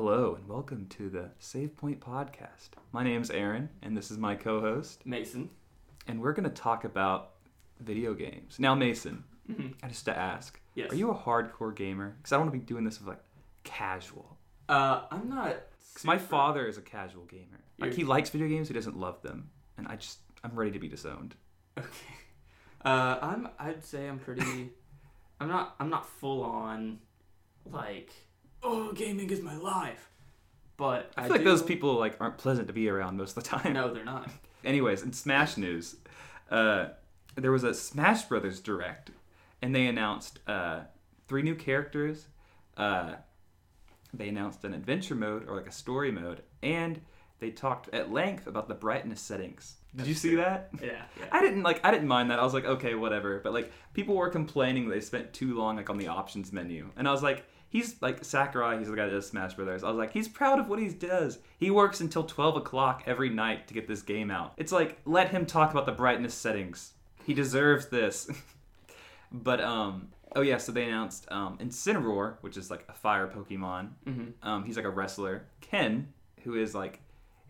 Hello and welcome to the Save Point Podcast. My name's Aaron and this is my co-host, Mason. and we're going to talk about video games. Now, Mason, Mhm. I just to ask, Yes. are you a hardcore gamer? Because I don't want to be doing this with like casual. Uh, I'm not. Because my father is a casual gamer. Like You're- he likes video games, he doesn't love them, and I just I'm ready to be disowned. Okay. Uh, I'm. I'd say I'm pretty. I'm not. I'm not full on. Like, oh, gaming is my life. But I feel like do- those people like aren't pleasant to be around most of the time. No, they're not. Anyways, in Smash news, uh, there was a Smash Brothers direct, and they announced uh, three new characters. Uh, they announced an adventure mode or like a story mode, and they talked at length about the brightness settings. Did you see true. that? Yeah. yeah. I didn't like. I didn't mind that. I was like, okay, whatever. But like, people were complaining they spent too long like on the options menu, and I was like, he's like Sakurai. He's the guy that does Smash Brothers. I was like, he's proud of what he does. He works until twelve o'clock every night to get this game out. It's like, let him talk about the brightness settings. He deserves this. but um, oh yeah. So they announced um, Incineroar, which is like a fire Pokemon. Mhm. Um, he's like a wrestler. Ken, who is like,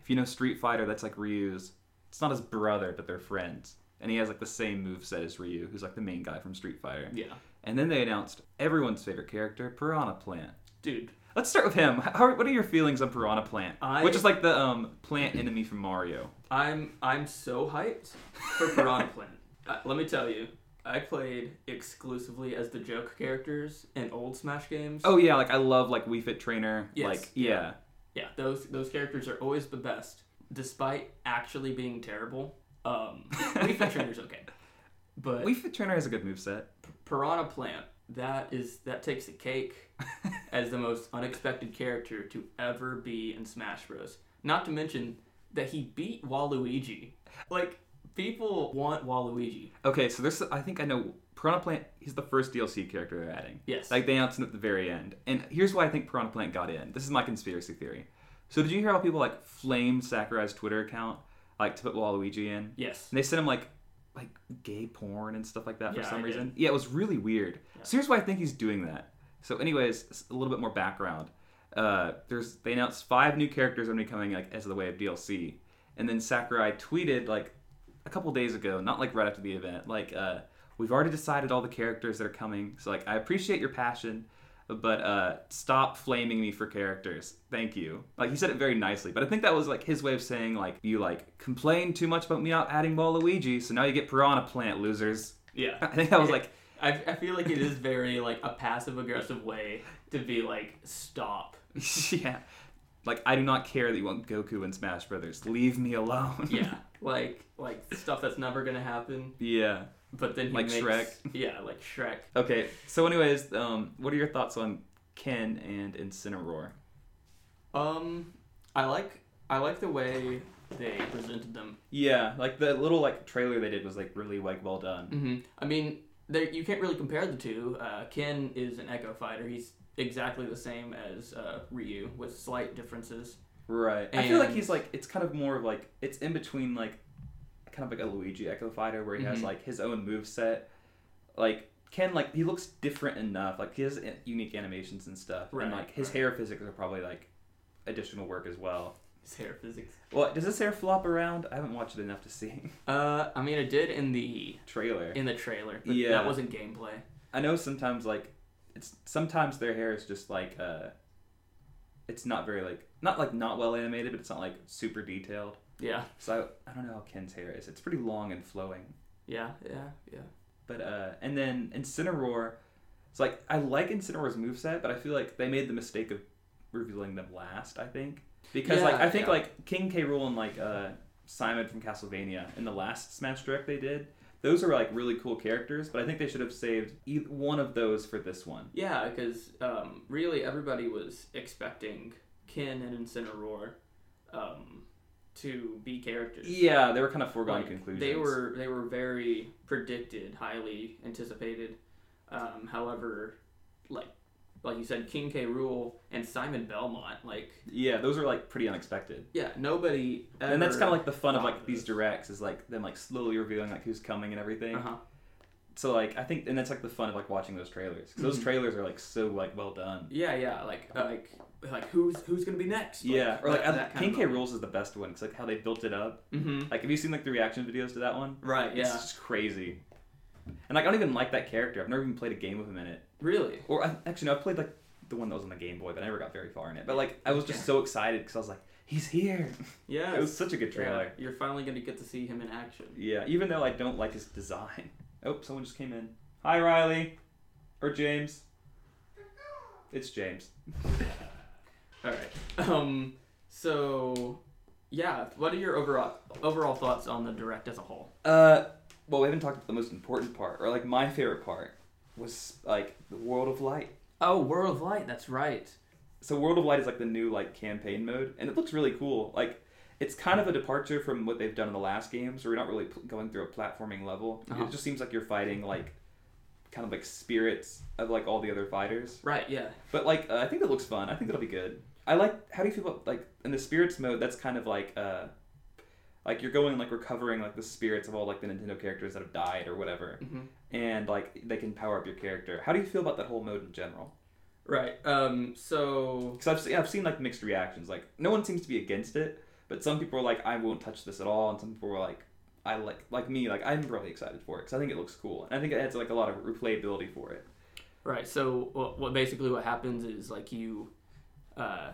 if you know Street Fighter, that's like Ryu's. It's not his brother, but they're friends. And he has like the same move set as Ryu, who's like the main guy from Street Fighter. Yeah. And then they announced everyone's favorite character, Piranha Plant. Dude. Let's start with him. How, what are your feelings on Piranha Plant? I- Which is like the um, plant enemy from Mario. I'm. I'm so hyped for Piranha Plant. Uh, let me tell you. I played exclusively as the joke characters in old Smash games. Oh yeah, like I love like Wii Fit Trainer. Yes. Like yeah. Yeah, those those characters are always the best, despite actually being terrible. Um, Wii Fit Trainer's okay, but Wii Fit Trainer has a good move set. Piranha Plant that is that takes the cake as the most unexpected character to ever be in Smash Bros. Not to mention that he beat Waluigi. Like people want Waluigi. Okay, so there's I think I know Piranha Plant. He's the first DLC character they're adding. Yes. Like they announced him at the very end. And here's why I think Piranha Plant got in. This is my conspiracy theory. So did you hear how people like flamed Sakurai's Twitter account like to put Waluigi in? yes. And they sent him like like gay porn and stuff like that for Yeah, some I reason. Yeah, it was really weird. Yeah. So here's why I think he's doing that. So anyways, a little bit more background. Uh, there's they announced five new characters are gonna be coming like as the way of DLC. And then Sakurai tweeted like a couple days ago, not like right after the event, like uh, we've already decided all the characters that are coming. So like I appreciate your passion, but uh, stop flaming me for characters. Thank you. Like he said it very nicely, but I think that was like his way of saying like you like complain too much about me not adding Waluigi, so now you get Piranha Plant, losers. Yeah. I think that was like I, I feel like it is very like a passive aggressive way to be like stop. yeah. Like I do not care that you want Goku and Smash Brothers. Leave me alone. Yeah. like like stuff that's never gonna happen. yeah. But then he Like makes, Shrek. Yeah, like Shrek. Okay. So anyways, um what are your thoughts on Ken and Incineroar? Um, I like I like the way they presented them. Yeah, like the little like trailer they did was like really like well done. Mm-hmm. I mean, there you can't really compare the two. Uh, Ken is an Echo Fighter. He's exactly the same as uh, Ryu with slight differences. Right. I feel like he's like it's kind of more like it's in between like kind of like a Luigi Echo Fighter where he has Mhm. like his own move set. Like Ken like he looks different enough. Like he has unique animations and stuff. Right, And like his right. hair physics are probably like additional work as well. His hair physics. Well, does his hair flop around? I haven't watched it enough to see. Uh, I mean, it did in the Trailer. in the trailer, but Yeah. that wasn't gameplay. I know sometimes like it's sometimes their hair is just like uh it's not very like not like not well animated, but it's not like super detailed. Yeah, So I, I don't know how Ken's hair is. It's pretty long and flowing. yeah, yeah, yeah. But uh and then Incineroar it's like I like Incineroar's moveset, but I feel like they made the mistake of revealing them last, I think. Because like I think yeah. like King K. Rool and like uh Simon from Castlevania in the last Smash Direct they did, those are like really cool characters, but I think they should have saved e- one of those for this one. Yeah, because um, really everybody was expecting Ken and Incineroar um, to be characters. Yeah, they were kind of foregone Like, conclusions. They were they were very predicted, highly anticipated. Um, however, like like you said, King K. Rool and Simon Belmont, like Yeah, those are like pretty unexpected. yeah, nobody. Ever and that's kind of like the fun of like these directs is like them like slowly revealing like who's coming and everything. Uh-huh. So like I think, and that's like the fun of like watching those trailers. 'Cause those Mhm. trailers are like so like well done. Yeah, yeah, like like like who's who's gonna be next? yeah, or like that, that King K Rool's is the best one. Cause like how they built it up. Mm-hmm. Like have you seen like the reaction videos to that one? Right. Yeah. It's just crazy. And like I don't even like that character. I've never even played a game with him in it. Really. Or I, actually, no, I played like the one that was on the Game Boy, but I never got very far in it. But like I was just Yeah. so excited because I was like, he's here. Yeah. It was such a good trailer. Yeah, You're finally gonna get to see him in action. Yeah, even though I don't like his design. Oh, someone just came in. Hi, Riley. Or James. It's James. All right. Um. So, yeah. What are your overall overall thoughts on the direct as a whole? Uh, well, we haven't talked about the most important part, or like my favorite part, was like the World of Light. Oh, World of Light. That's right. So World of Light is like the new like campaign mode, and it looks really cool. Like, it's kind of a departure from what they've done in the last games, where you're not really pl- going through a platforming level. Uh-huh. It just seems like you're fighting like, kind of like spirits of like all the other fighters. Right. Yeah. But like, uh, I think it looks fun. I think it'll be good. I like. How do you feel about like in the spirits mode? That's kind of like uh, like you're going like recovering like the spirits of all like the Nintendo characters that have died or whatever, hmm and like they can power up your character. How do you feel about that whole mode in general? Right. Um. So. Because I've seen, I've seen like mixed reactions. Like no one seems to be against it, but some people are like, I won't touch this at all, and some people were like, I like like me like I'm really excited for it because I think it looks cool, and I think it adds like a lot of replayability for it. Right. So what basically what happens is like you, uh,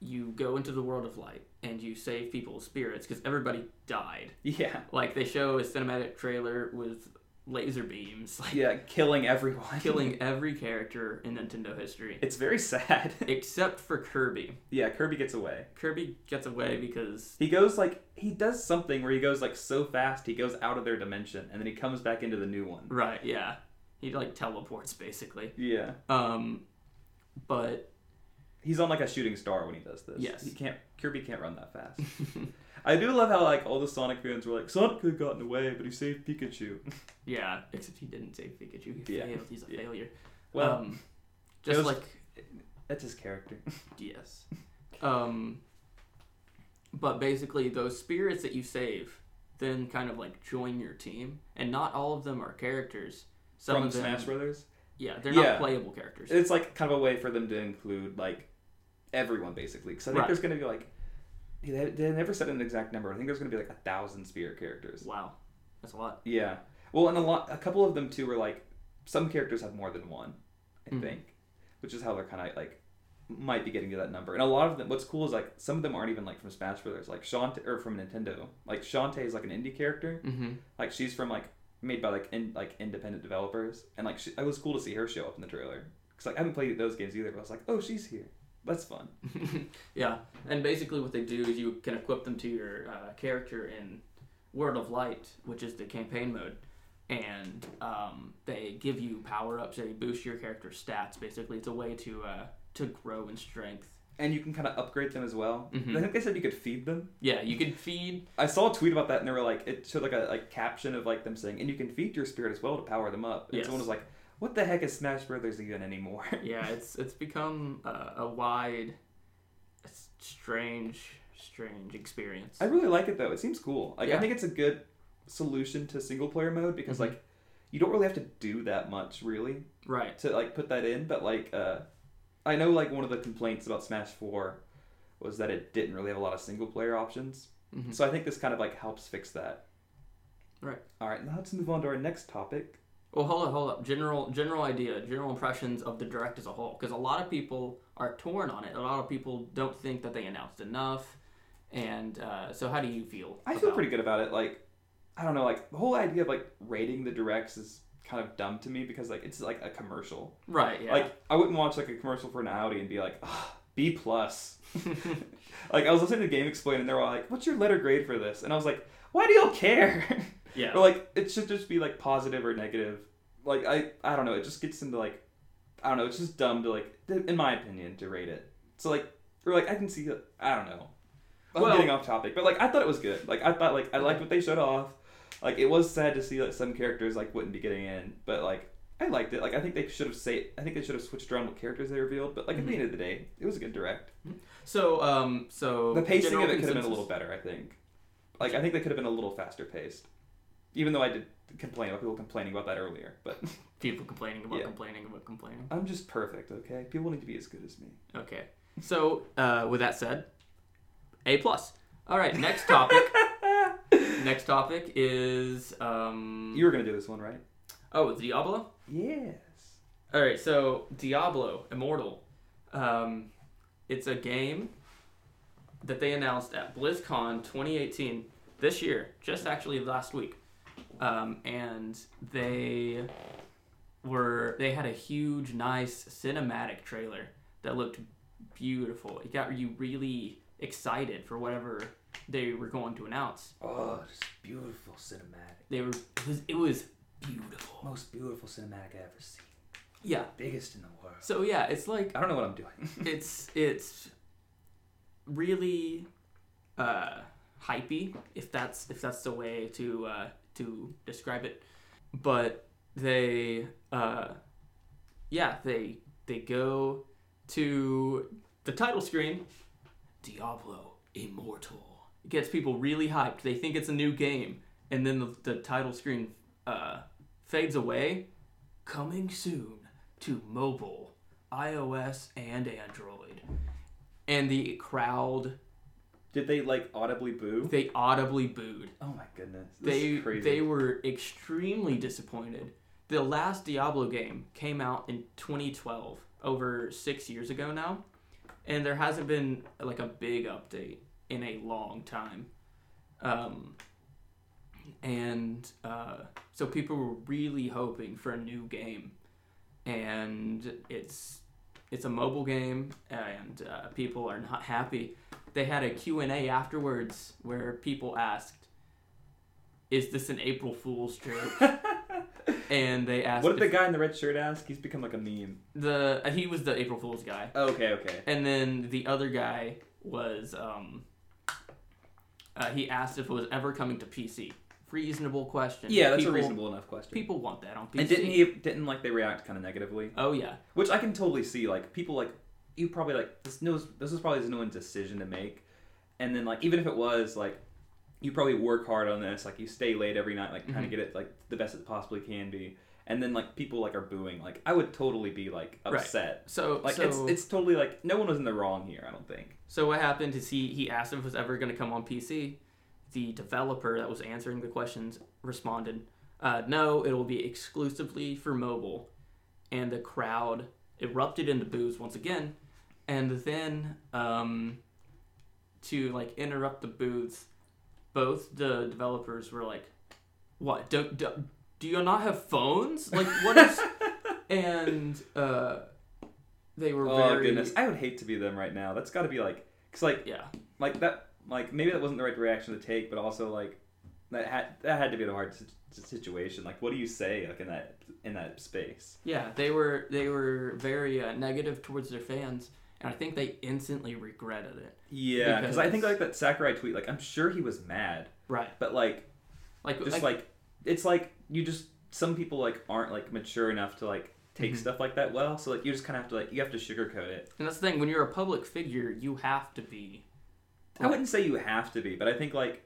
you go into the world of light and you save people's spirits because everybody died. Yeah, Like they show a cinematic trailer with laser beams, like yeah, killing everyone, killing every character in Nintendo history It's very sad. except for Kirby. yeah, Kirby gets away. Kirby gets away because He goes like he does something where he goes like so fast he goes out of their dimension and then he comes back into the new one. right, yeah, he like teleports basically. Yeah, Um, but he's on like a shooting star when he does this. Yes. he can't. Kirby can't run that fast. I do love how like all the Sonic fans were like Sonic could have gotten away, but he saved Pikachu. yeah, except he didn't save Pikachu. He Yeah. failed. He's a Yeah. failure. Well, um, just was- like that's his character. Yes. Um, but basically, those spirits that you save then kind of like join your team, and not all of them are characters. Some From of them, Smash Brothers. Yeah, they're Yeah. not playable characters. It's like kind of a way for them to include like everyone basically. Because I think Right. there's gonna be like they, they never said an exact number. I think there's gonna be like a thousand spirit characters. wow, that's a lot. Yeah. Well, and a lot, a couple of them too were like some characters have more than one, I Mhm. think, which is how they're kind of like might be getting to that number. And a lot of them, what's cool is like some of them aren't even like from Smash Brothers, like Shantae or from Nintendo. Like Shantae is like an indie character. Mm-hmm. Like she's from like made by like in, like independent developers, and like she, it was cool to see her show up in the trailer. Cause like I haven't played those games either, but I was like, oh, she's here. That's fun. yeah, and basically what they do is you can equip them to your uh, character in World of Light, which is the campaign mode, and um, they give you power ups. They boost your character's stats. Basically, it's a way to uh, to grow in strength. And you can kind of upgrade them as well. Mhm. I think they said you could feed them. Yeah, you can feed. I saw a tweet about that, and they were like, it showed like a like caption of like them saying, and you can feed your spirit as well to power them up. And Yes. someone was like, "What the heck is Smash Brothers even anymore?" Yeah, it's it's become uh, a wide, strange, strange experience. I really like it though. It seems cool. Like I think it's a good solution to single player mode because Mhm. like you don't really have to do that much really right. to like put that in. But like uh, I know like one of the complaints about Smash Four was that it didn't really have a lot of single player options. Mhm. So I think this kind of like helps fix that. Right. All right. Now let's move on to our next topic. Well, hold up, hold up. General general idea, general impressions of the direct as a whole, because a lot of people are torn on it. A lot of people don't think that they announced enough, and uh, so how do you feel? I feel pretty good about it. Like, I don't know, like the whole idea of like rating the directs is kind of dumb to me because like it's like a commercial. right. Yeah. Like I wouldn't watch like a commercial for an Audi and be like, ah, B plus. like I was listening to GameXplain and they were all like, "What's your letter grade for this?" And I was like, "Why do y'all care?" yeah. or like it should just be like positive or negative. Like I I don't know. It just gets into like I don't know. It's just dumb to like, in my opinion, to rate it. So like or like I can see I don't know. I'm Well- getting off topic, but like I thought it was good. Like I thought like I liked what they showed off. Like it was sad to see like some characters like wouldn't be getting in, but like I liked it. Like I think they should have say I think they should have switched around what characters they revealed. But like at the Mhm. end of the day, it was a good direct. so um so The pacing of it could have been a little better. I think. Like I think they could have been a little faster paced. Even though I did complain about people complaining about that earlier, but People complaining about Yeah. complaining about complaining. I'm just perfect. Okay, people need to be as good as me. Okay. So, uh, with that said, A plus. All right. Next topic. next topic is um. You were gonna do this one, right? Oh, Diablo. Yes. All right. So Diablo Immortal. Um, it's a game that they announced at BlizzCon 2018 this year, just actually last week, um, and they were they had a huge, nice cinematic trailer that looked beautiful. It got you really excited for whatever they were going to announce. Oh, just beautiful cinematic. They were it was, it was beautiful. Most beautiful cinematic I ever seen. Yeah. Biggest in the world. So yeah, it's like I don't know what I'm doing. it's it's really uh hypey if that's if that's the way to uh to describe it but they uh yeah they they go to the title screen diablo immortal gets people really hyped. They think it's a new game. And then the, the title screen uh fades away. Coming soon to mobile ios and android. And the crowd Did they like audibly boo? they audibly booed. Oh my goodness. This they is crazy. they were extremely disappointed. The last diablo game came out in 2012 over six years ago now. And there hasn't been like a big update in a long time um, and uh, so people were really hoping for a new game and it's it's a mobile game and uh, people are not happy they had a q&a afterwards where people asked is this an april fool's joke and they asked what did the guy in the red shirt ask? He's become like a meme. the he was the april fool's guy Okay, okay. and then the other guy was um, uh, he asked if it was ever coming to pc reasonable question Yeah, that's people, a reasonable enough question. people want that on pc and didn't he didn't like they react kind of negatively, oh yeah which I can totally see. Like people like you probably like this knows this was probably no one's decision to make, and then like even if it was like you probably work hard on this, like you stay late every night, like trying Mhm. to get it like the best it possibly can be, and then like people like are booing. Like I would totally be like Right. upset. so Like so, it's it's totally like no one was in the wrong here. I don't think. so what happened is he he asked if it was ever going to come on pc the developer that was answering the questions responded uh, no it will be exclusively for mobile and the crowd erupted into boos once again and then um, to like interrupt the booths both the developers were like what don't, do, do you not have phones like what is and uh, they were Oh very goodness, I would hate to be them right now. That's got to be like, cause like yeah like that like maybe that wasn't the right reaction to take, but also like that had that had to be the hard situation. Like, what do you say like in that in that space? Yeah, they were they were very uh, negative towards their fans, and I think they instantly regretted it. Yeah, because I think like that Sakurai tweet, like I'm sure he was mad, Right. but like Like just like, like it's like you just some people like aren't like mature enough to like take Mhm. stuff like that well, so like you just kind of have to like you have to sugarcoat it. and that's the thing when you're a public figure, you have to be. I wouldn't say you have to be, but I think like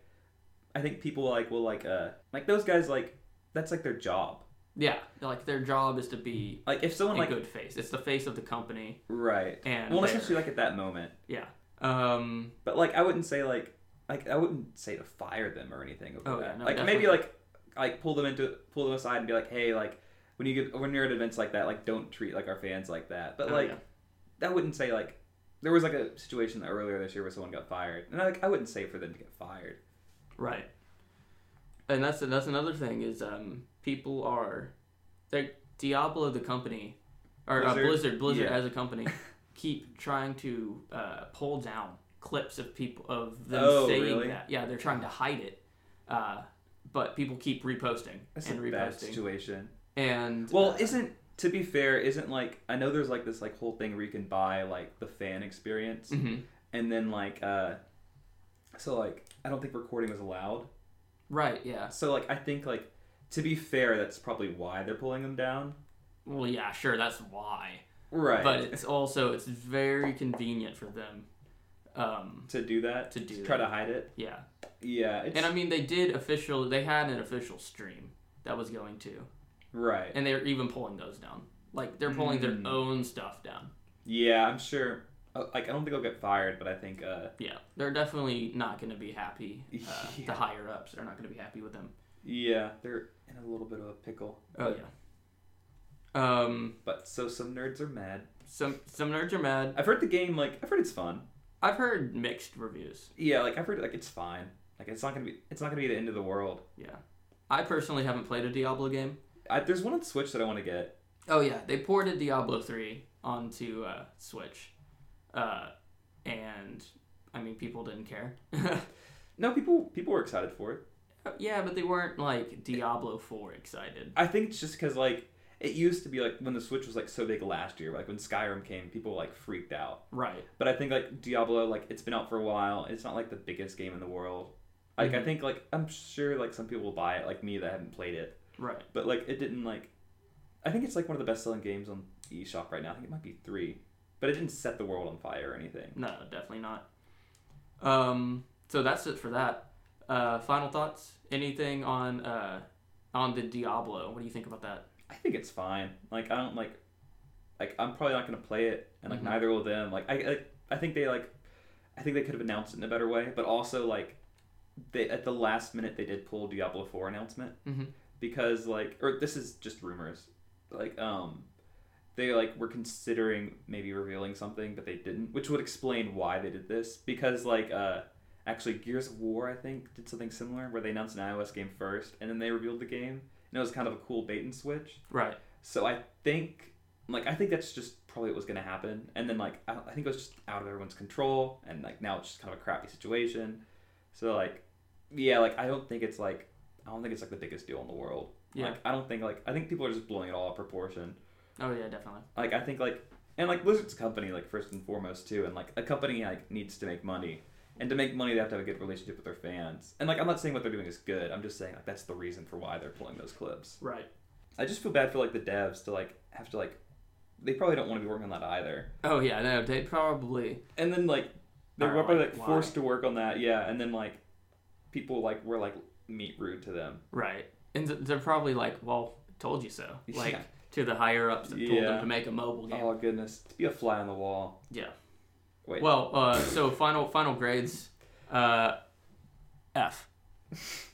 I think people like will like uh like those guys like that's like their job. Yeah, like their job is to be Like if someone a like good face. It's the face of the company, right, and well especially like at that moment. yeah. Um. But like I wouldn't say like like I wouldn't say to fire them or anything over Oh, that. yeah, no, like maybe like like pull them into pull them aside and be like, hey, like when you get when you're at events like that, like don't treat like our fans like that. But Oh, like yeah. I wouldn't say like there was like a situation earlier this year where someone got fired, and I, like I wouldn't say for them to get fired. Right. And that's that's another thing is um people are they Diablo the company or Blizzard Blizzard? Blizzard, Blizzard Yeah. as a company keep trying to uh, pull down clips of people of them Oh, saying really? that. Yeah, they're trying to hide it. Uh, but people keep reposting That's and a bad reposting. situation. And Well, uh, isn't to be fair, isn't like I know there's like this like whole thing where you can buy like the fan experience, mhm. and then like uh, so like I don't think recording was allowed. right? Yeah. So like I think like to be fair, that's probably why they're pulling them down. Well, yeah, sure, that's why. Right. But it's also it's very convenient for them. Um, to do that To do to try to hide it. yeah. Yeah. And I mean, they did official. They had an official stream that was going to, Right. and they're even pulling those down. Like they're pulling Mm. their own stuff down. Yeah, I'm sure. uh, Like, I don't think I'll get fired, but I think, uh, Yeah, they're definitely not going to be happy. Uh, Yeah. The higher ups are not going to be happy with them. yeah, they're in a little bit of a pickle. Oh yeah. Um, But so some nerds are mad. some some nerds are mad. I've heard the game, like, I've heard it's fun. I've heard mixed reviews. Yeah, like, I've heard, like, it's fine. Like, it's not gonna be, it's not gonna be the end of the world. Yeah, I personally haven't played a Diablo game. I, there's one on Switch that I want to get. Oh yeah, they ported Diablo three onto uh, Switch, uh, and I mean people didn't care. No, people, people were excited for it. yeah, but they weren't like Diablo four excited. I think it's just because like it used to be like when the Switch was like so big last year, like when Skyrim came, people like freaked out. Right. But I think like Diablo, like it's been out for a while. It's not like the biggest game in the world. Like I Mhm. think like I'm sure like some people will buy it, like me that haven't played it. Right. But like it didn't like. I think it's like one of the best selling games on eShop right now. I think it might be three, but it didn't set the world on fire or anything. No, definitely not. Um. So that's it for that. Uh, final thoughts? Anything on uh, on the Diablo? What do you think about that? I think it's fine. Like I don't like, like I'm probably not gonna play it, and like Mhm. neither will them. Like I, I, I think they like, I think they could have announced it in a better way. But also like, they at the last minute they did pull Diablo Four announcement Mhm. because like, or this is just rumors. Like um, they like were considering maybe revealing something, but they didn't, which would explain why they did this. Because like uh. Actually, Gears of War, I think, did something similar where they announced an iOS game first, and then they revealed the game, and it was kind of a cool bait and switch. Right. So I think, like, I think that's just probably what was going to happen. And then, like, I, I think it was just out of everyone's control. And, like, now it's just kind of a crappy situation. So, like, yeah, like, I don't think it's, like, I don't think it's, like, the biggest deal in the world. Yeah. Like, I don't think, like, I think people are just blowing it all out of proportion. Oh yeah, definitely. Like, I think, like, and, like, Blizzard's a company, like, first and foremost, too. And, like, a company, like, needs to make money. And to make money, they have to have a good relationship with their fans. And, like, I'm not saying what they're doing is good. I'm just saying, like, that's the reason for why they're pulling those clips. Right. I just feel bad for like the devs to like have to like they probably don't want to be working on that either. Oh yeah, no, they probably. And then like they're probably like, like forced to work on that, yeah. And then like people like were like meat rude to them. Right. And they're probably like, well, told you so. Like Yeah. to the higher ups that told them to make a mobile oh, game. Oh goodness, to be a fly on the wall. Yeah. Wait. Well, uh, so final final grades, uh, F.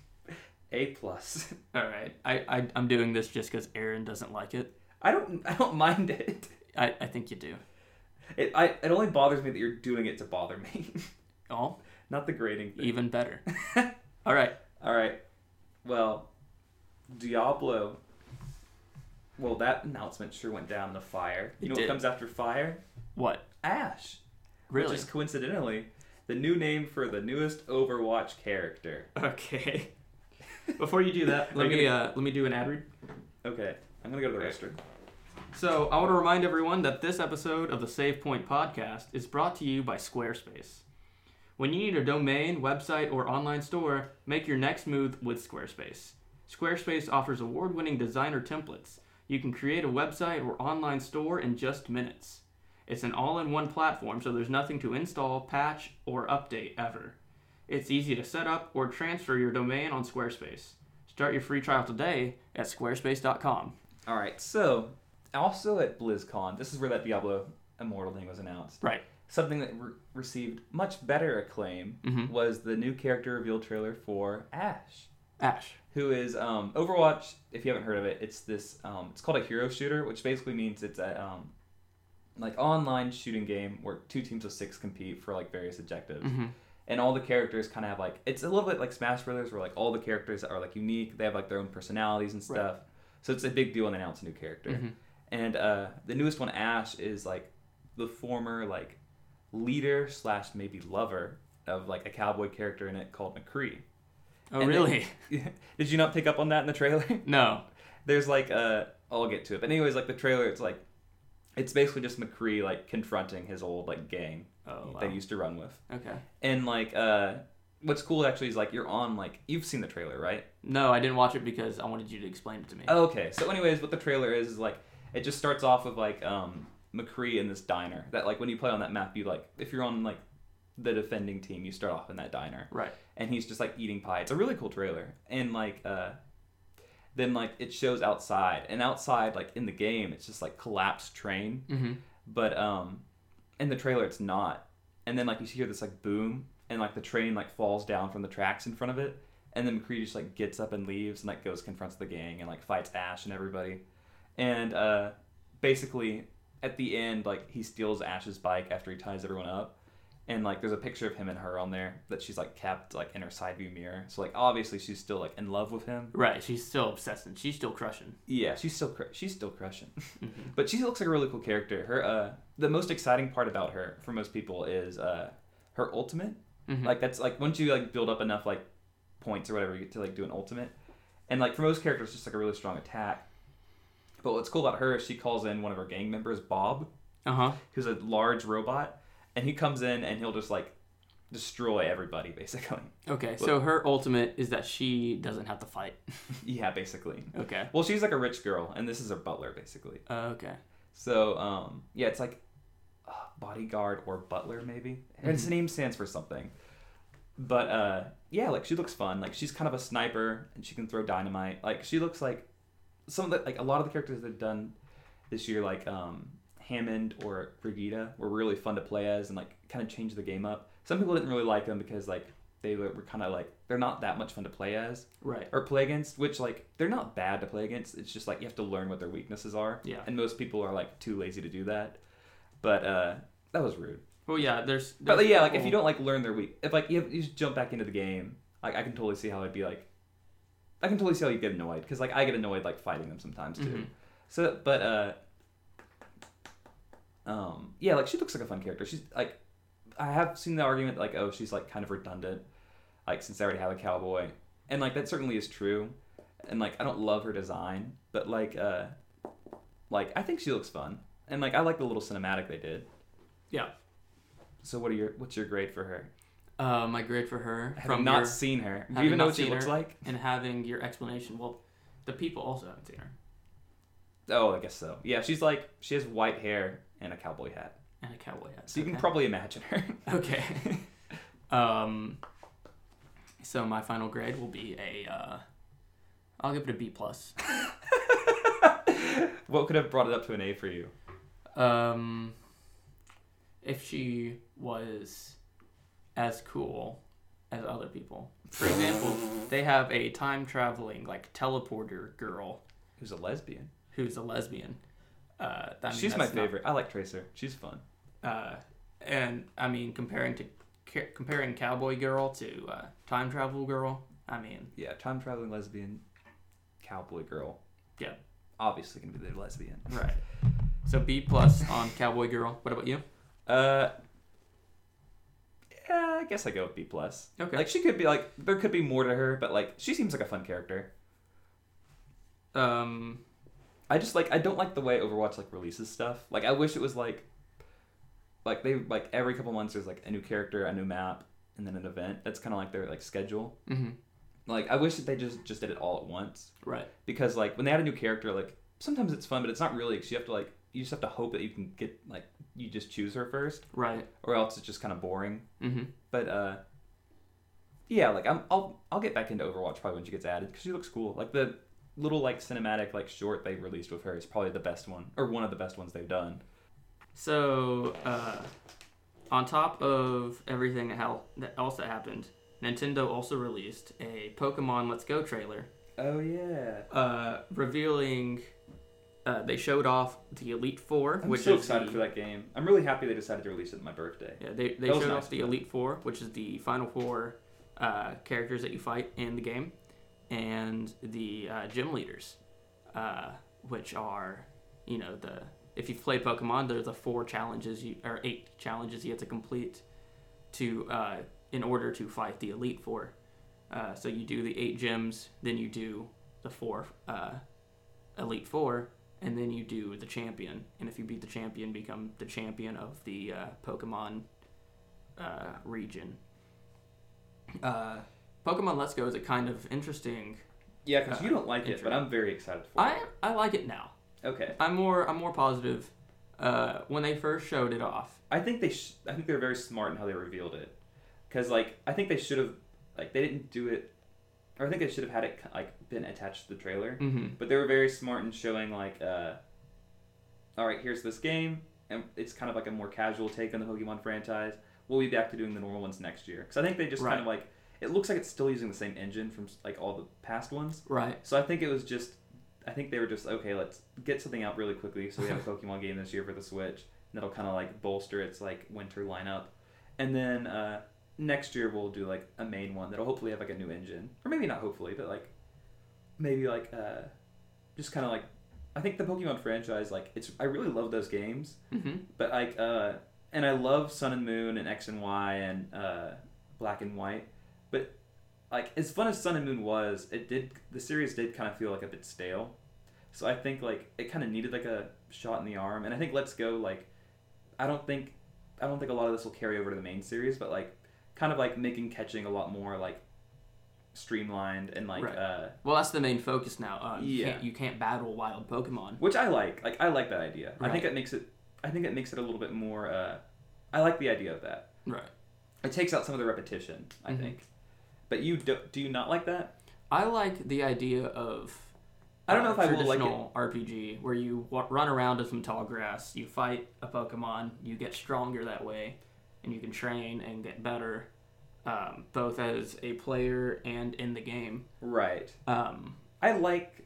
A plus. All right. I, I I'm doing this just because Aaron doesn't like it. I don't I don't mind it. I, I think you do. It I it only bothers me that you're doing it to bother me, Oh, not the grading thing. even better. All right. All right. Well, Diablo. Well, that announcement sure went down in the fire. You It know did. what comes after fire? What? Ash. Really? Which is coincidentally the new name for the newest Overwatch character. Okay. Before you do that, let me uh, let me do an ad read. Okay, I'm gonna go to the Okay. register. So, I want to remind everyone that this episode of the Save Point podcast is brought to you by Squarespace. When you need a domain, website, or online store, make your next move with Squarespace. Squarespace offers award winning designer templates. You can create a website or online store in just minutes. It's an all in one platform, so there's nothing to install, patch, or update ever. It's easy to set up or transfer your domain on Squarespace. Start your free trial today at squarespace.com. All right, so also at BlizzCon, this is where that Diablo Immortal thing was announced. Right. Something that re- received much better acclaim Mhm. was the new character reveal trailer for Ash. Ash. who is um, Overwatch. If you haven't heard of it, it's this. Um, it's called a hero shooter, which basically means it's a um, like online shooting game where two teams of six compete for like various objectives, Mm-hmm. and all the characters kind of have like it's a little bit like Smash Brothers, where like all the characters are like unique. They have like their own personalities and Right. stuff. So it's a big deal when they announce a new character. Mhm. And uh, the newest one, Ash, is like the former like leader slash maybe lover of like a cowboy character in it called McCree. Oh, And really? then- did you not pick up on that in the trailer? no. There's like uh I'll get to it. But anyways, like the trailer it's like it's basically just McCree like confronting his old like gang Oh, wow. that he used to run with. Okay. And like uh what's cool actually is like you're on like you've seen the trailer, right? No, I didn't watch it because I wanted you to explain it to me. Oh, okay. So anyways, what the trailer is is like it just starts off with like um McCree in this diner. That like when you play on that map you like if you're on like the defending team, you start off in that diner. Right. and he's just like eating pie. It's a really cool trailer, and like uh, then like it shows outside, and outside like in the game, it's just like collapsed train. Mm-hmm. But um, in the trailer, it's not. And then like you hear this like boom, and like the train like falls down from the tracks in front of it, and then McCree just like gets up and leaves, and like goes confronts the gang and like fights Ash and everybody, and uh, basically at the end like he steals Ash's bike after he ties everyone up. And like, there's a picture of him and her on there that she's like kept like in her side view mirror. So like, obviously she's still like in love with him. Right. She's still obsessed and she's still crushing. Yeah, she's still cr- she's still crushing. Mhm. But she looks like a really cool character. Her uh the most exciting part about her for most people is uh her ultimate. Mhm. Like that's like once you like build up enough like points or whatever you get to like do an ultimate. And like for most characters it's just like a really strong attack. But what's cool about her is she calls in one of her gang members, Bob, Uh huh. who's a large robot, and he comes in and he'll just like destroy everybody basically. Okay. So her ultimate is that she doesn't have to fight. yeah, basically. Okay. Well, she's like a rich girl and this is her butler basically. Uh, okay. So, um, yeah, it's like uh, bodyguard or butler, maybe. And Its name stands for something. But uh, yeah, like she looks fun. Like she's kind of a sniper, and she can throw dynamite. Like she looks like some of the like a lot of the characters they've done this year, like um, Hammond or Brigitte, were really fun to play as, and like kind of changed the game up. Some people didn't really like them because like they were, were kind of like they're not that much fun to play as Right. or play against, which like they're not bad to play against. It's just like you have to learn what their weaknesses are. Yeah. And most people are like too lazy to do that. But uh that was rude. Well, yeah. There's. But there's yeah, like if you don't like learn their weak, if like you, have, you just jump back into the game, like I can totally see how I'd be like, I can totally see how you get annoyed because like I get annoyed like fighting them sometimes too. Mhm. So, but uh, um, yeah, like she looks like a fun character. She's like, I have seen the argument like, oh, she's like kind of redundant, like since they already have a cowboy, and like that certainly is true, and like I don't love her design, but like uh, like I think she looks fun, and like I like the little cinematic they did. Yeah. So what are your what's your grade for her? Uh, my grade for her Having from not your, seen her, do you even know what she looks like? and having your explanation. Well, the people also haven't seen her Oh, I guess so. Yeah, she's like she has white hair and a cowboy hat, and a cowboy hat. so you can probably imagine her. Okay. um. So my final grade will be a. Uh, I'll give it a B plus. what could have brought it up to an A for you? Um. If she was as cool as other people, for example, they have a time traveling like teleporter girl Who's a lesbian? who's a lesbian. Uh, I mean, she's my that's not- favorite. I like Tracer. She's fun. uh, and I mean, comparing to ca- comparing Cowboy Girl to uh, Time Travel Girl, I mean, Yeah, time traveling lesbian, cowboy girl. Yeah. Obviously gonna be the lesbian. right. So B plus on Cowboy Girl. What about you? Uh. Yeah, I guess I go with B plus. Okay. Like she could be like there could be more to her, but like she seems like a fun character. Um. I just like I don't like the way Overwatch like releases stuff. Like I wish it was like like they like every couple months there's like a new character, a new map, and then an event. That's kind of like their like schedule. mhm. Like I wish that they just just did it all at once Right. because like when they add a new character, like sometimes it's fun, but it's not really because you have to like you just have to hope that you can get like you just choose her first, Right. or else it's just kind of boring. Mm-hmm. But uh, yeah, like I'm I'll I'll get back into Overwatch probably when she gets added because she looks cool. Like the little like cinematic like short they released with her is probably the best one or one of the best ones they've done. So, uh, on top of everything that else that happened, Nintendo also released a Pokemon Let's Go trailer, Oh yeah. uh, revealing. Uh, they showed off the Elite Four, I'm which so is excited the, for that game. I'm really happy they decided to release it on my birthday. Yeah, they, they That was showed nice off the. Elite Four, which is the final four uh, characters that you fight in the game, and the uh, gym leaders, uh, which are, you know, the if you've played Pokemon, there's the four challenges you or eight challenges you have to complete to uh, in order to fight the Elite Four. Uh, so you do the eight gyms, then you do the four uh, Elite Four, and then you do the champion. And if you beat the champion, become the champion of the uh, Pokemon region. Pokemon Let's Go is a kind of interesting. Yeah, because Uh, you don't like it, but. I'm very excited for I I like it now. Okay. I'm more I'm more positive. Uh, when they first showed it off, I think they sh- I think they're very smart in how they revealed it. Cuz like I think they should have like they didn't do it or I think they should have had it like been attached to the trailer. Mm-hmm. But they were very smart in showing like, uh, all right, here's this game, and it's kind of like a more casual take on the Pokemon franchise. We'll be back to doing the normal ones next year because I think they just kind of like it looks like it's still using the same engine from like all the past ones. Right. So I think it was just, I think they were just okay. Let's get something out really quickly so we have a Pokemon game this year for the Switch. And that'll kind of like bolster its like winter lineup, and then uh, next year we'll do like a main one that'll hopefully have like a new engine, or maybe not hopefully, but like maybe like uh, just kind of like I think the Pokemon franchise like it's I really love those games, Mm-hmm. but like uh, and I love Sun and Moon and X and Y and uh, Black and White, like as fun as Sun and Moon was, it did the series did kind of feel like a bit stale. So I think like it kind of needed like a shot in the arm, and I think Let's Go like I don't think I don't think a lot of this will carry over to the main series, but like kind of like making catching a lot more like streamlined and like Right. uh Well, that's the main focus now. Uh, you Yeah. can't you can't battle wild Pokemon. which I like. Like I like that idea. right. I think it makes it I think it makes it a little bit more uh I like the idea of that. Right. It takes out some of the repetition, I Mhm. think. But you do, do you not like that? I like the idea of. I don't know uh, if I will like it. traditional RPG where you wa- run around in some tall grass, you fight a Pokemon, you get stronger that way, and you can train and get better, um, both as a player and in the game. Right. Um, I like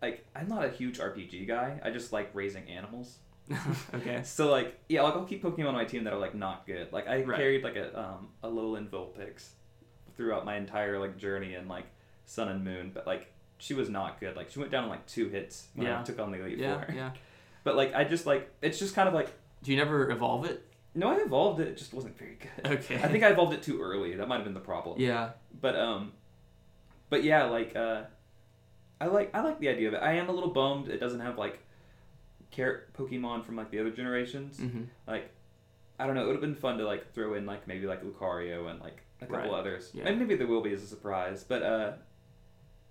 like I'm not a huge RPG guy. I just like raising animals. okay. So like yeah, like I'll keep Pokemon on my team that are like not good. Like I Right. carried like a um a Alolan Vulpix throughout my entire like journey in like Sun and Moon, but like she was not good. Like she went down in like two hits when I Yeah. took on the Elite Yeah, Four. yeah. But like I just like it's just kind of like Do you never evolve it? no, I evolved it. It just wasn't very good. Okay. I think I evolved it too early. That might have been the problem. Yeah. But um, but yeah, like uh, I like I like the idea of it. I am a little bummed it doesn't have like carrot Pokemon from like the other generations. hmm Like I don't know, it would have been fun to like throw in like maybe like Lucario and like a couple Right. others. Yeah. And maybe there will be as a surprise. But uh,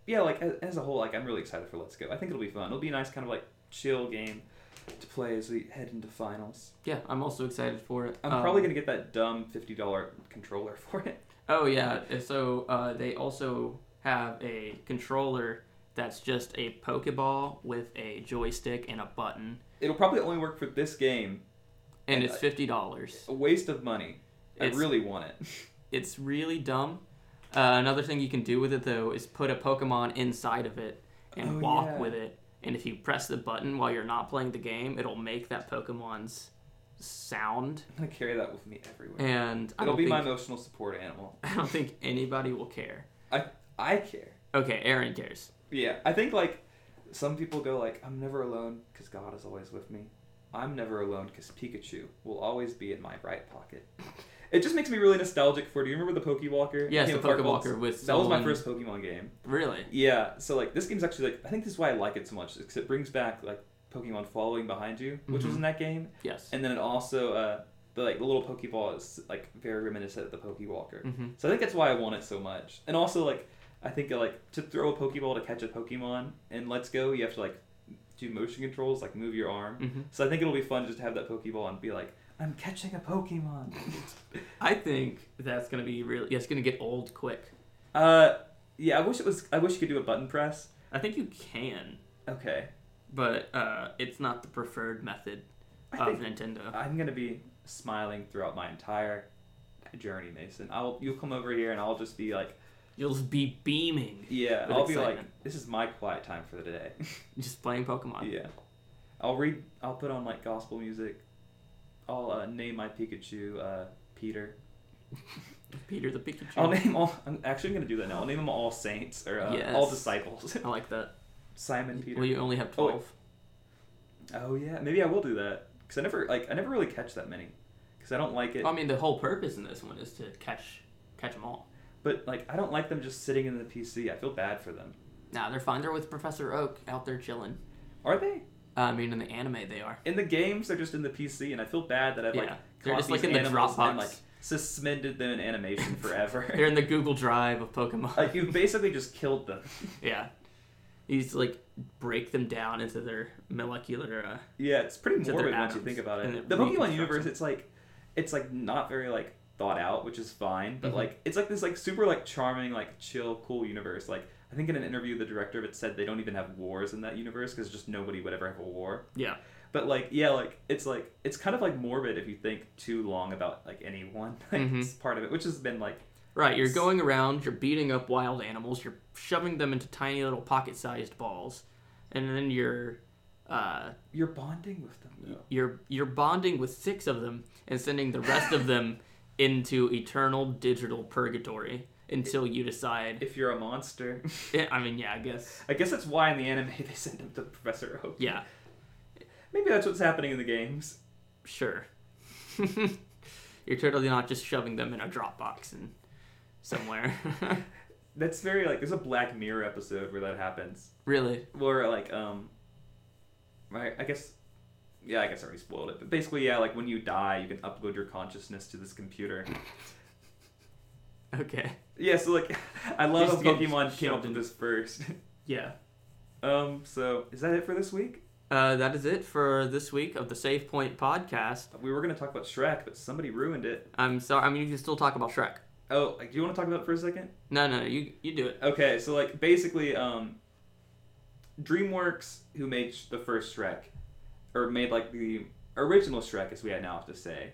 yeah, like as, a whole, like I'm really excited for Let's Go. I think it'll be fun. It'll be a nice kind of like chill game to play as we head into finals. Yeah, I'm also excited for it. I'm Um, probably gonna get that dumb fifty dollar controller for it. Oh yeah, so uh, they also have a controller that's just a Pokeball with a joystick and a button, It'll probably only work for this game. and And it's fifty dollars. A waste of money. I really want it. It's really dumb. Uh, another thing you can do with it though is put a Pokemon inside of it and Oh, walk yeah. with it, and if you press the button while you're not playing the game, it'll make that Pokemon's sound. I'm gonna carry that with me everywhere. And It'll be think, my emotional support animal. I don't think anybody will care. I I care. Okay, Aaron cares. Yeah, I think like some people go like, "I'm never alone because God is always with me." I'm never alone because Pikachu will always be in my right pocket. It just makes me really nostalgic for. Do you remember the Pokewalker? Yes, the of Heart Golds? Pokewalker with That was my first Pokemon game. Really? Yeah, so like this game's actually like I think this is why I like it so much because it brings back like Pokemon following behind you, which was Mhm. in that game, Yes. and then it also uh the like the little Pokeball is like very reminiscent of the Pokewalker. hmm So I think that's why I want it so much. And also like I think like to throw a Pokeball to catch a Pokemon and Let's Go, you have to like do motion controls, like move your arm. hmm So I think it'll be fun just to have that Pokeball and be like, I'm catching a Pokemon. I think that's gonna be really. Yeah, it's gonna get old quick. uh, yeah. I wish it was. I wish you could do a button press. I think you can, Okay. but uh, it's not the preferred method I of think Nintendo. I'm gonna be smiling throughout my entire journey, Mason. I'll you'll come over here and I'll just be like, You'll just be beaming, yeah. With I'll be like, excitement. this is my quiet time for the day. just playing Pokemon. yeah. I'll read. I'll put on like gospel music. I'll uh, name my Pikachu uh, Peter. Peter the Pikachu. I'll name all. I'm actually gonna do that now. I'll name them all saints or uh, all disciples. I like that. Simon Peter. Well, you only have Oh, wait. twelve. Oh yeah, maybe I will do that because I never like I never really catch that many because I don't like it. I mean, the whole purpose in this one is to catch catch them all. But like I don't like them just sitting in the PC. I feel bad for them. Nah, they're fine. They're with Professor Oak out there chilling. Are they I mean, in the anime, they are. in the games? They're just in the PC, and I feel bad that I've Yeah, like they're just like in the Dropbox. and like suspended them in animation forever. They're in the Google Drive of Pokemon. like you basically just killed them. yeah, you just like break them down into their molecular. Uh, Yeah, it's pretty morbid once you think about it. The Pokemon universe, it's like, it's like not very like thought out, which is fine. But Mhm. like it's like this like super like charming like chill cool universe. Like I think in an interview the director of it said they don't even have wars in that universe because just nobody would ever have a war. Yeah. But like yeah, like it's like it's kind of like morbid if you think too long about like anyone. Like, Mhm. It's part of it, which has been like Right, you're going around, you're beating up wild animals, you're shoving them into tiny little pocket-sized balls, and then you're uh, you're bonding with them though. you're you're bonding with six of them and sending the rest of them into eternal digital purgatory until you decide. If you're a monster, Yeah, I mean, yeah, I guess. I guess that's why in the anime they send him to Professor Oak. Yeah, Maybe that's what's happening in the games. sure. you're totally not just shoving them in a Dropbox and somewhere. That's very like there's a Black Mirror episode where that happens. really? Where like um right I guess yeah, I guess I already spoiled it. But basically yeah, like when you die you can upload your consciousness to this computer. Okay. Yeah, so like I love how Just get Pokemon came up shoved with in. this first. Yeah. um, so is that it for this week? Uh, that is it for this week of the Save Point podcast. We were gonna talk about Shrek, but somebody ruined it. I'm sorry. I mean, you can still talk about Shrek. Oh, like, do you want to talk about it for a second? No, no, you you do it. Okay, so like basically, um, DreamWorks, who made sh- the first Shrek, or made like the original Shrek, as we now have to say,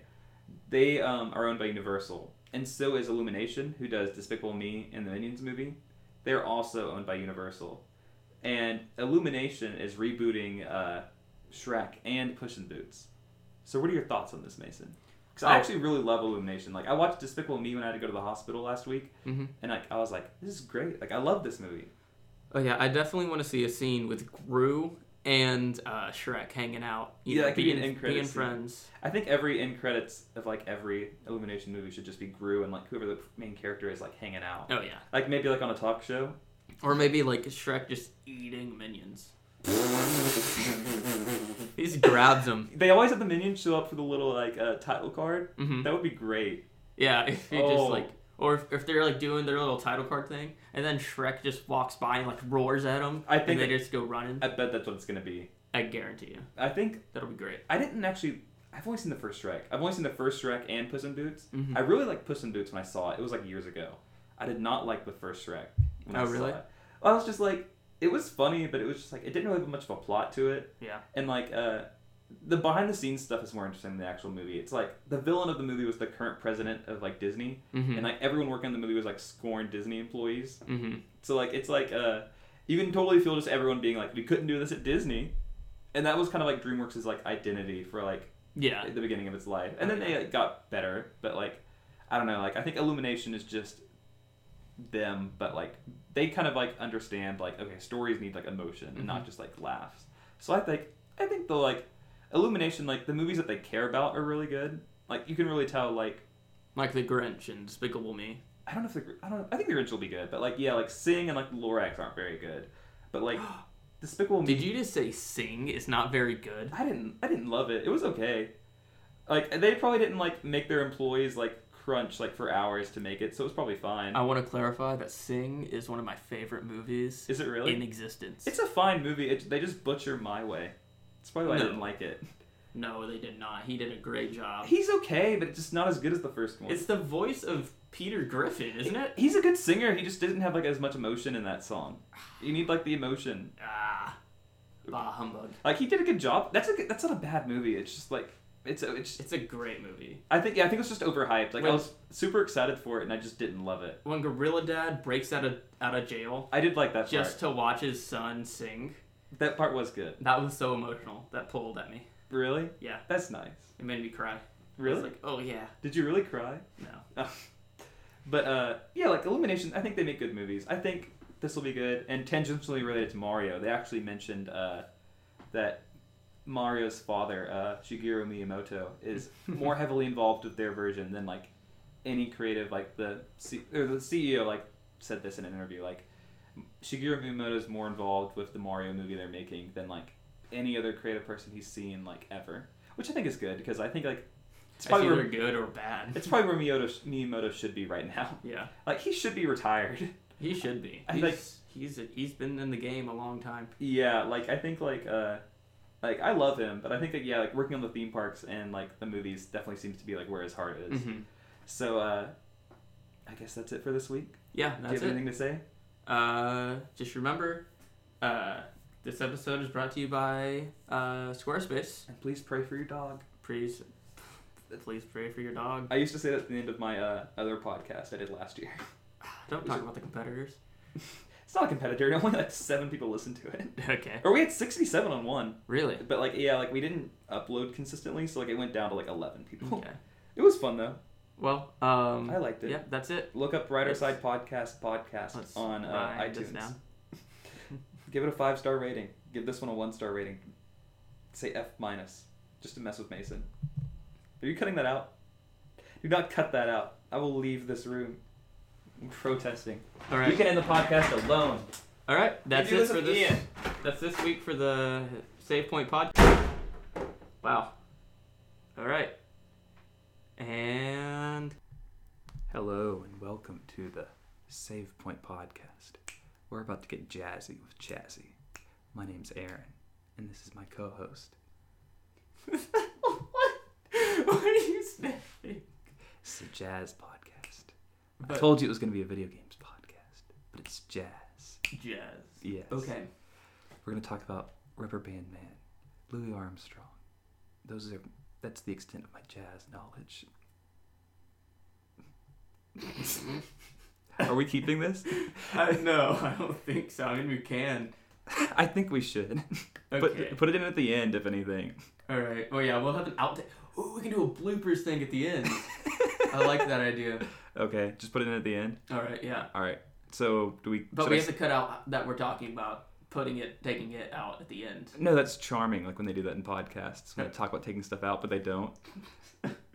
they um, are owned by Universal, and so is Illumination, who does Despicable Me and the Minions movie. They're also owned by Universal, and Illumination is rebooting uh, Shrek and Puss in Boots. So, what are your thoughts on this, Mason? Because I Oh. actually really love Illumination. Like, I watched Despicable Me when I had to go to the hospital last week, Mm-hmm. and like I was like, this is great. Like I love this movie. Oh yeah, I definitely want to see a scene with Gru and uh, Shrek hanging out. You Yeah, know, that could be an being, end credit being scene. friends. I think every end credits of like every Illumination movie should just be Gru and like whoever the main character is like hanging out. Oh yeah, Like maybe like on a talk show. or maybe like Shrek just eating minions. He just grabs them. They always have the minions show up for the little like uh, title card. hmm That would be great. Yeah, if you Oh. just like, or if, if they're like doing their little title card thing, and then Shrek just walks by and like roars at them, I think and they just go running. I bet that's what it's gonna be. I guarantee you, I think that'll be great. I didn't actually. I've only seen the first Shrek. I've only seen the first Shrek and Puss in Boots. Mhm. I really liked Puss in Boots when I saw it. It was like years ago. I did not like the first Shrek. When I Oh, saw really? it. I was just like, it was funny, but it was just like it didn't really have much of a plot to it. Yeah. And like uh, the behind the scenes stuff is more interesting than the actual movie. It's like the villain of the movie was the current president of like Disney, Mm-hmm. and like everyone working on the movie was like scorned Disney employees. mm-hmm. So like it's like uh, you can totally feel just everyone being like, we couldn't do this at Disney, and that was kind of like DreamWorks' like identity for like Yeah. at the beginning of its life, and then they like, got better. But like, I don't know. Like I think Illumination is just them, but like they kind of like understand like okay, stories need like emotion and not Mhm. just like laughs. So I think I think the like Illumination like the movies that they care about are really good. Like you can really tell like Like the Grinch and Despicable Me. I don't know if the I don't know, I think the Grinch will be good, but like yeah, like Sing and like the Lorax aren't very good. But like Despicable Me Did you just say Sing is not very good? I didn't. I didn't love it. It was okay. Like they probably didn't like make their employees like crunch like for hours to make it, so it was probably fine. I want to clarify that Sing is one of my favorite movies Is it really? in existence. It's a fine movie. It, they just butcher my way. That's probably why No. I didn't like it. no, they did not. He did a great job. He's okay, but just not as good as the first one. It's the voice of Peter Griffin, isn't it? He's a good singer. He just didn't have like as much emotion in that song. You need like the emotion. Ah, bah humbug. Like he did a good job. That's a good, that's not a bad movie. It's just like it's a, it's. It's a great movie. I think yeah. I think it was just overhyped. Like I When- was super excited for it, and I just didn't love it. When Gorilla Dad breaks out of out of jail I did like that just to watch his son sing, part. That part was good. that was so emotional. That pulled at me. Really? Yeah, That's nice. it made me cry. I Really? was like, oh yeah, Did you really cry? no. But uh, yeah, like Illumination, I think they make good movies. I think this will be good. And tangentially related to Mario, they actually mentioned uh, that Mario's father, uh, Shigeru Miyamoto, is more heavily involved with their version than like any creative. Like the C- or the CEO like said this in an interview. Like Shigeru Miyamoto is more involved with the Mario movie they're making than like any other creative person he's seen like ever. Which I think is good because I think like it's probably either where, good or bad. it's probably where Miyamoto, Miyamoto should be right now. yeah, Like he should be retired. he should be. I He's, like- he's he's been in the game a long time. yeah, like I think like uh like I love him, but I think that yeah, like working on the theme parks and like the movies definitely seems to be like where his heart is. Mhm. So, uh, I guess that's it for this week. Yeah, Do you have it. anything to say? Uh, just remember, uh, this episode is brought to you by uh, Squarespace. And please pray for your dog. Please, please pray for your dog. I used to say that at the end of my uh, other podcast I did last year. Don't talk about the competitors. It's not a competitor. Only like seven people listened to it. okay. Or we had 67 on one. Really? But like, yeah, like we didn't upload consistently, so like it went down to like 11 people. Okay. It was fun though. Well, um, I liked it. yeah, that's it. Look up Rider Let's- Side Podcast podcast on uh, iTunes. Give it a five star rating. Give this one a one star rating. Say F minus, just to mess with Mason. Are you cutting that out? Do not cut that out. I will leave this room. I'm protesting. All You can end the podcast alone. All right. That's it this for this. Ian. That's this week for the Save Point podcast. Wow. All right. And Hello and welcome to the Save Point Podcast. We're about to get jazzy with Chazzy. My name's Aaron, and this is my co-host. what? What are you saying? It's a jazz podcast. I But- told you it was going to be a video games podcast, but it's jazz. Jazz. Yes. Okay. We're going to talk about Rubber Band Man, Louis Armstrong. Those are that's the extent of my jazz knowledge. Are we keeping this? I uh, no, I don't think so. I mean, we can. I think we should. Okay. Put put it in at the end if anything. All right. Oh yeah, we'll have an outtake. Oh, we can do a bloopers thing at the end. I like that idea. Okay, just put it in at the end. All right. Yeah. All right. So do we? But we I have to cut out that we're talking about putting it, taking it out at the end. No, that's charming. Like when they do that in podcasts, when they talk about taking stuff out, but they don't.